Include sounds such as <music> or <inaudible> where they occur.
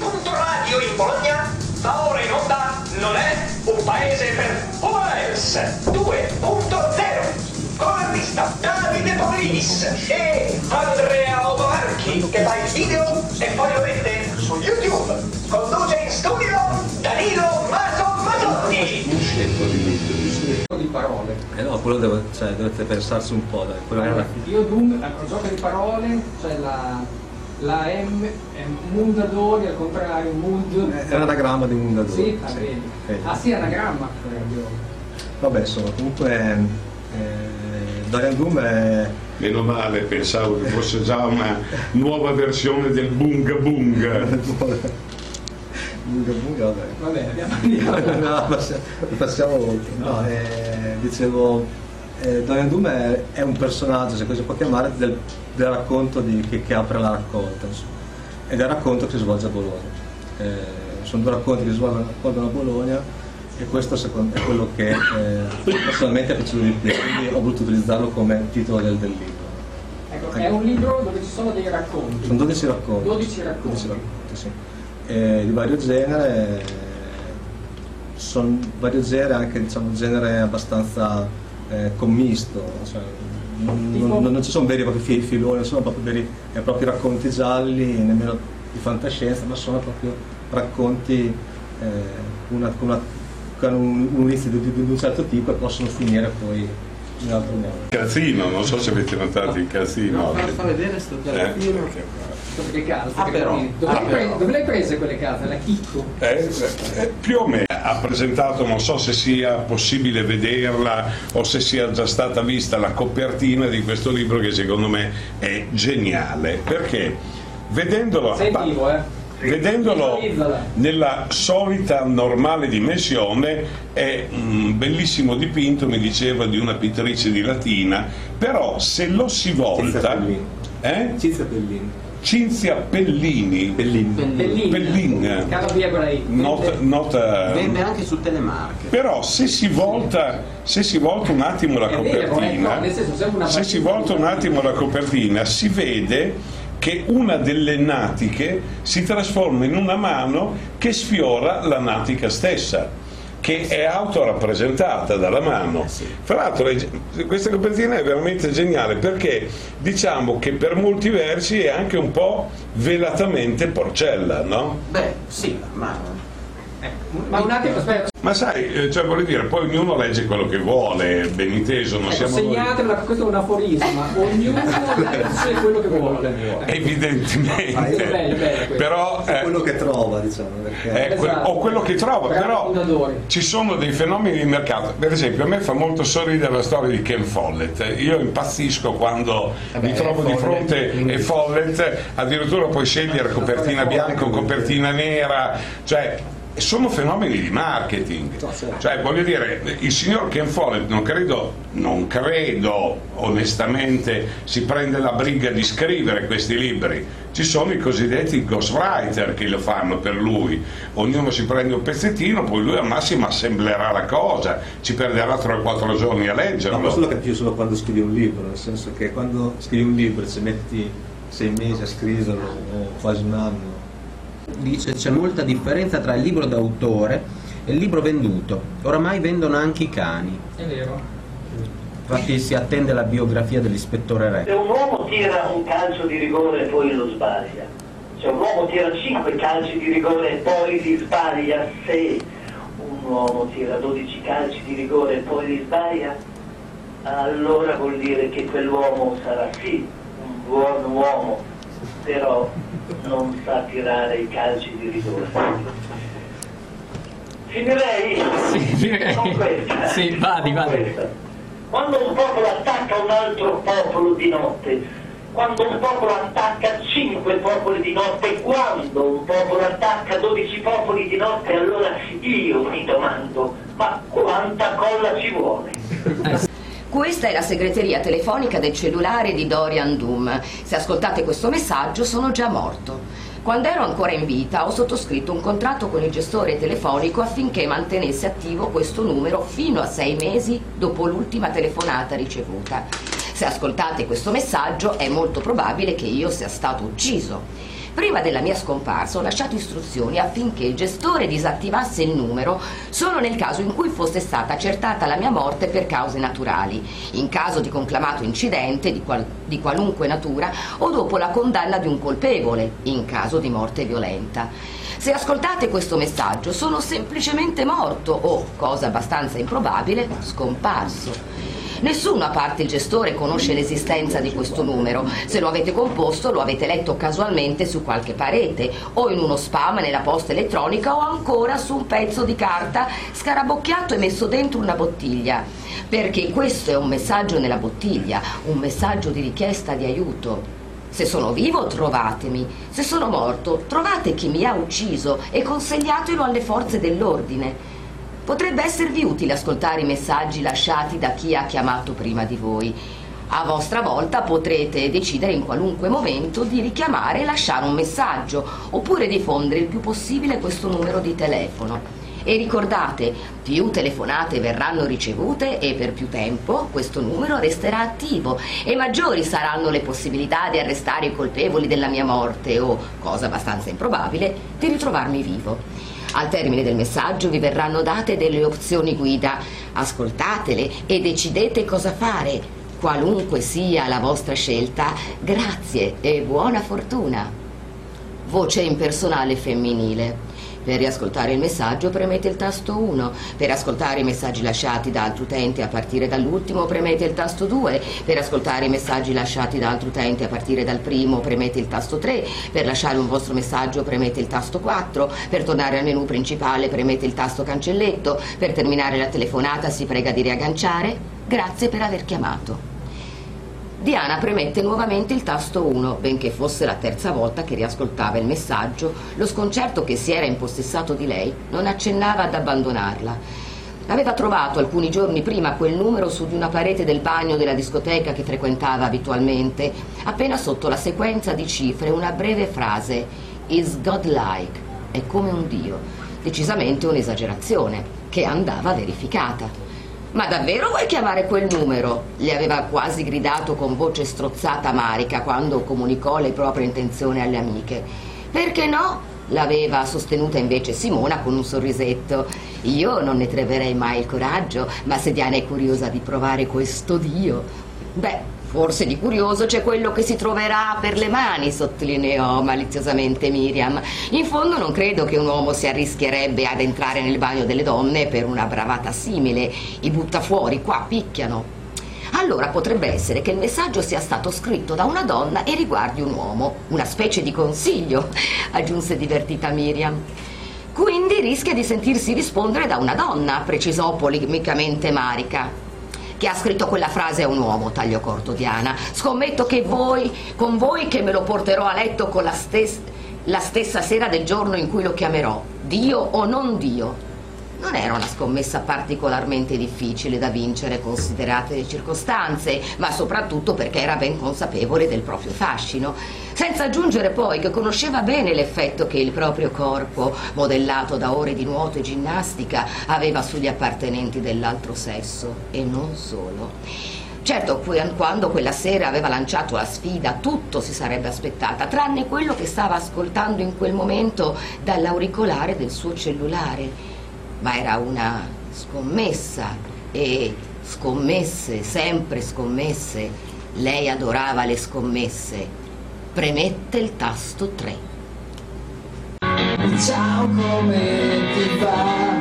punto radio in Bologna va ora in onda non è un paese per Omaes 2.0 con l'artista Davide Polinis e Andrea Omarchi che fa il video e poi lo mette su YouTube conduce in studio Danilo Maso Masotti di parole. Eh no, quello deve, cioè, dovete pensarci un po', dai. Quello era... Io Doom, al gioco di parole, cioè la, la M è Mundadori, al contrario, Mund. È l'anagramma di Mondadori. Sì, ah, vedi. Ah sì, anagramma. Eh, Vabbè, insomma, comunque eh, Dorian Doom è... Meno male, pensavo che fosse già una nuova versione del Bunga Bunga. <laughs> Bunga bunga, vabbè. Vabbè, andiamo, <laughs> no, passiamo, passiamo oltre. No, eh, dicevo, eh, Dorian Doom è, è un personaggio, se così si può chiamare, del, del racconto di- che, che apre la raccolta. insomma. Ed è un racconto che si svolge a Bologna. Eh, sono due racconti che si svolgono a Bologna e questo secondo, è quello che eh, personalmente è piaciuto di più, quindi ho voluto utilizzarlo come titolo del, del libro. Ecco, è un libro dove ci sono dei racconti. Sono 12 racconti. 12 racconti. 12 racconti, sì. Eh, di vario genere, sono vario genere, anche diciamo genere abbastanza eh, commisto, cioè, non, non- non ci sono veri e propri fi- filoni, non sono proprio veri e propri racconti gialli, nemmeno di fantascienza, ma sono proprio racconti eh, una- con, una- con un, un inizio di, di- un certo tipo e possono finire poi in altro modo. Calzino, non so se avete notato il calzino. No, fa vedere sto Eh, che- Dove calze? Ah, però. Dove, Ah, le pre- però. dove le hai prese quelle case? La Chicco? Eh, eh, più o meno ha presentato, non so se sia possibile vederla o se sia già stata vista la copertina di questo libro che secondo me è geniale perché vedendolo Sei vivo, eh? Vedendolo nella solita normale dimensione è un bellissimo dipinto, mi diceva, di una pittrice di Latina, però se lo si volta... Pellini. Eh? Cizia Pellini. Cinzia Pellini. Bellina. Caro via quella lì. Nota, nota- Vende anche su Telemark. però se si volta, se si volta un attimo la È vero, copertina, se si volta un attimo la copertina, si vede che una delle natiche si trasforma in una mano che sfiora la natica stessa, che è autorappresentata dalla mano. Fra l'altro questa copertina è veramente geniale perché diciamo che per molti versi è anche un po' velatamente porcella, no? Beh, sì, ma Ma un attimo, aspetta. Ma sai, eh, cioè voglio dire, poi ognuno legge quello che vuole, ben inteso, non Ecco, siamo noi. segnatela, questo è un aforisma, ognuno <laughs> legge quello che vuole. Evidentemente, Ah, è bello, bello però È eh, quello che trova, diciamo, perché... eh, que- Esatto. o quello che trova, però ci sono dei fenomeni di mercato. Per esempio, a me fa molto sorridere la storia di Ken Follett. Io impazzisco quando mi trovo di fronte e Follett, addirittura puoi scegliere copertina bianca o copertina nera, cioè sono fenomeni di marketing. Cioè, voglio dire, il signor Ken Follett non credo, non credo onestamente si prende la briga di scrivere questi libri. Ci sono i cosiddetti ghostwriter che lo fanno per lui. Ognuno si prende un pezzettino, poi lui al massimo assemblerà la cosa, ci perderà 3-4 giorni a Ma leggerlo. questo lo capisci solo quando scrivi un libro, nel senso che quando scrivi un libro ci metti sei mesi a scriverlo o quasi un anno, dice c'è molta differenza tra il libro d'autore e il libro venduto. Oramai vendono anche i cani. È vero. Infatti si attende la biografia dell'ispettore Se Re. un uomo tira un calcio di rigore e poi lo sbaglia, se un uomo tira 5 calci di rigore e poi li sbaglia, se un uomo tira 12 calci di rigore e poi li sbaglia, allora vuol dire che quell'uomo sarà sì un buon uomo, però non sa tirare i calci di rigore. Finirei Sì, direi. con questa. Sì, vadi, vadi. questa. Quando un popolo attacca un altro popolo di notte, quando un popolo attacca cinque popoli di notte, quando un popolo attacca dodici popoli di notte, allora io mi domando, ma quanta colla ci vuole? Questa è la segreteria telefonica del cellulare di Dorian Doom. Se ascoltate questo messaggio sono già morto. Quando ero ancora in vita ho sottoscritto un contratto con il gestore telefonico affinché mantenesse attivo questo numero fino a sei mesi dopo l'ultima telefonata ricevuta. Se ascoltate questo messaggio è molto probabile che io sia stato ucciso. Prima della mia scomparsa ho lasciato istruzioni affinché il gestore disattivasse il numero solo nel caso in cui fosse stata accertata la mia morte per cause naturali, in caso di conclamato incidente di, qual- di qualunque natura o dopo la condanna di un colpevole, in caso di morte violenta. Se ascoltate questo messaggio sono semplicemente morto o, cosa abbastanza improbabile, scomparso. Nessuno, a parte il gestore, conosce l'esistenza di questo numero. Se lo avete composto, lo avete letto casualmente su qualche parete, o in uno spam nella posta elettronica, o ancora su un pezzo di carta scarabocchiato e messo dentro una bottiglia. Perché questo è un messaggio nella bottiglia, un messaggio di richiesta di aiuto. Se sono vivo, trovatemi. Se sono morto, trovate chi mi ha ucciso e consigliatelo alle forze dell'ordine. Potrebbe esservi utile ascoltare i messaggi lasciati da chi ha chiamato prima di voi. A vostra volta potrete decidere in qualunque momento di richiamare e lasciare un messaggio, oppure diffondere il più possibile questo numero di telefono. E ricordate, più telefonate verranno ricevute e per più tempo questo numero resterà attivo e maggiori saranno le possibilità di arrestare i colpevoli della mia morte o, cosa abbastanza improbabile, di ritrovarmi vivo. Al termine del messaggio vi verranno date delle opzioni guida. Ascoltatele e decidete cosa fare. Qualunque sia la vostra scelta, grazie e buona fortuna. Voce impersonale femminile. Per riascoltare il messaggio premete il tasto 1, per ascoltare i messaggi lasciati da altri utenti a partire dall'ultimo premete il tasto 2, per ascoltare i messaggi lasciati da altri utenti a partire dal primo premete il tasto 3, per lasciare un vostro messaggio premete il tasto 4, per tornare al menu principale premete il tasto cancelletto, per terminare la telefonata si prega di riagganciare. Grazie per aver chiamato. Diana premette nuovamente il tasto 1, benché fosse la terza volta che riascoltava il messaggio, lo sconcerto che si era impossessato di lei non accennava ad abbandonarla. Aveva trovato alcuni giorni prima quel numero su di una parete del bagno della discoteca che frequentava abitualmente, appena sotto la sequenza di cifre una breve frase Is godlike, è come un dio, decisamente un'esagerazione, che andava verificata. Ma davvero vuoi chiamare quel numero? gli aveva quasi gridato con voce strozzata Marica quando comunicò le proprie intenzioni alle amiche. Perché no? L'aveva sostenuta invece Simona con un sorrisetto. Io non ne troverei mai il coraggio, ma se Diana è curiosa di provare questo Dio. Beh, Forse di curioso c'è quello che si troverà per le mani, sottolineò maliziosamente Miriam. In fondo non credo che un uomo si arrischierebbe ad entrare nel bagno delle donne per una bravata simile. I buttafuori qua picchiano. Allora potrebbe essere che il messaggio sia stato scritto da una donna e riguardi un uomo. Una specie di consiglio, <laughs> aggiunse divertita Miriam. Quindi rischia di sentirsi rispondere da una donna, precisò polemicamente Marica che ha scritto quella frase è un uomo, taglio corto Diana. Scommetto che voi, con voi che me lo porterò a letto con la, stes- la stessa sera del giorno in cui lo chiamerò. Dio o non Dio. Non era una scommessa particolarmente difficile da vincere considerate le circostanze, ma soprattutto perché era ben consapevole del proprio fascino. Senza aggiungere poi che conosceva bene l'effetto che il proprio corpo, modellato da ore di nuoto e ginnastica, aveva sugli appartenenti dell'altro sesso e non solo. Certo, quando quella sera aveva lanciato la sfida, tutto si sarebbe aspettata, tranne quello che stava ascoltando in quel momento dall'auricolare del suo cellulare ma era una scommessa e scommesse, sempre scommesse, lei adorava le scommesse. Premette il tasto 3. Ciao come ti va?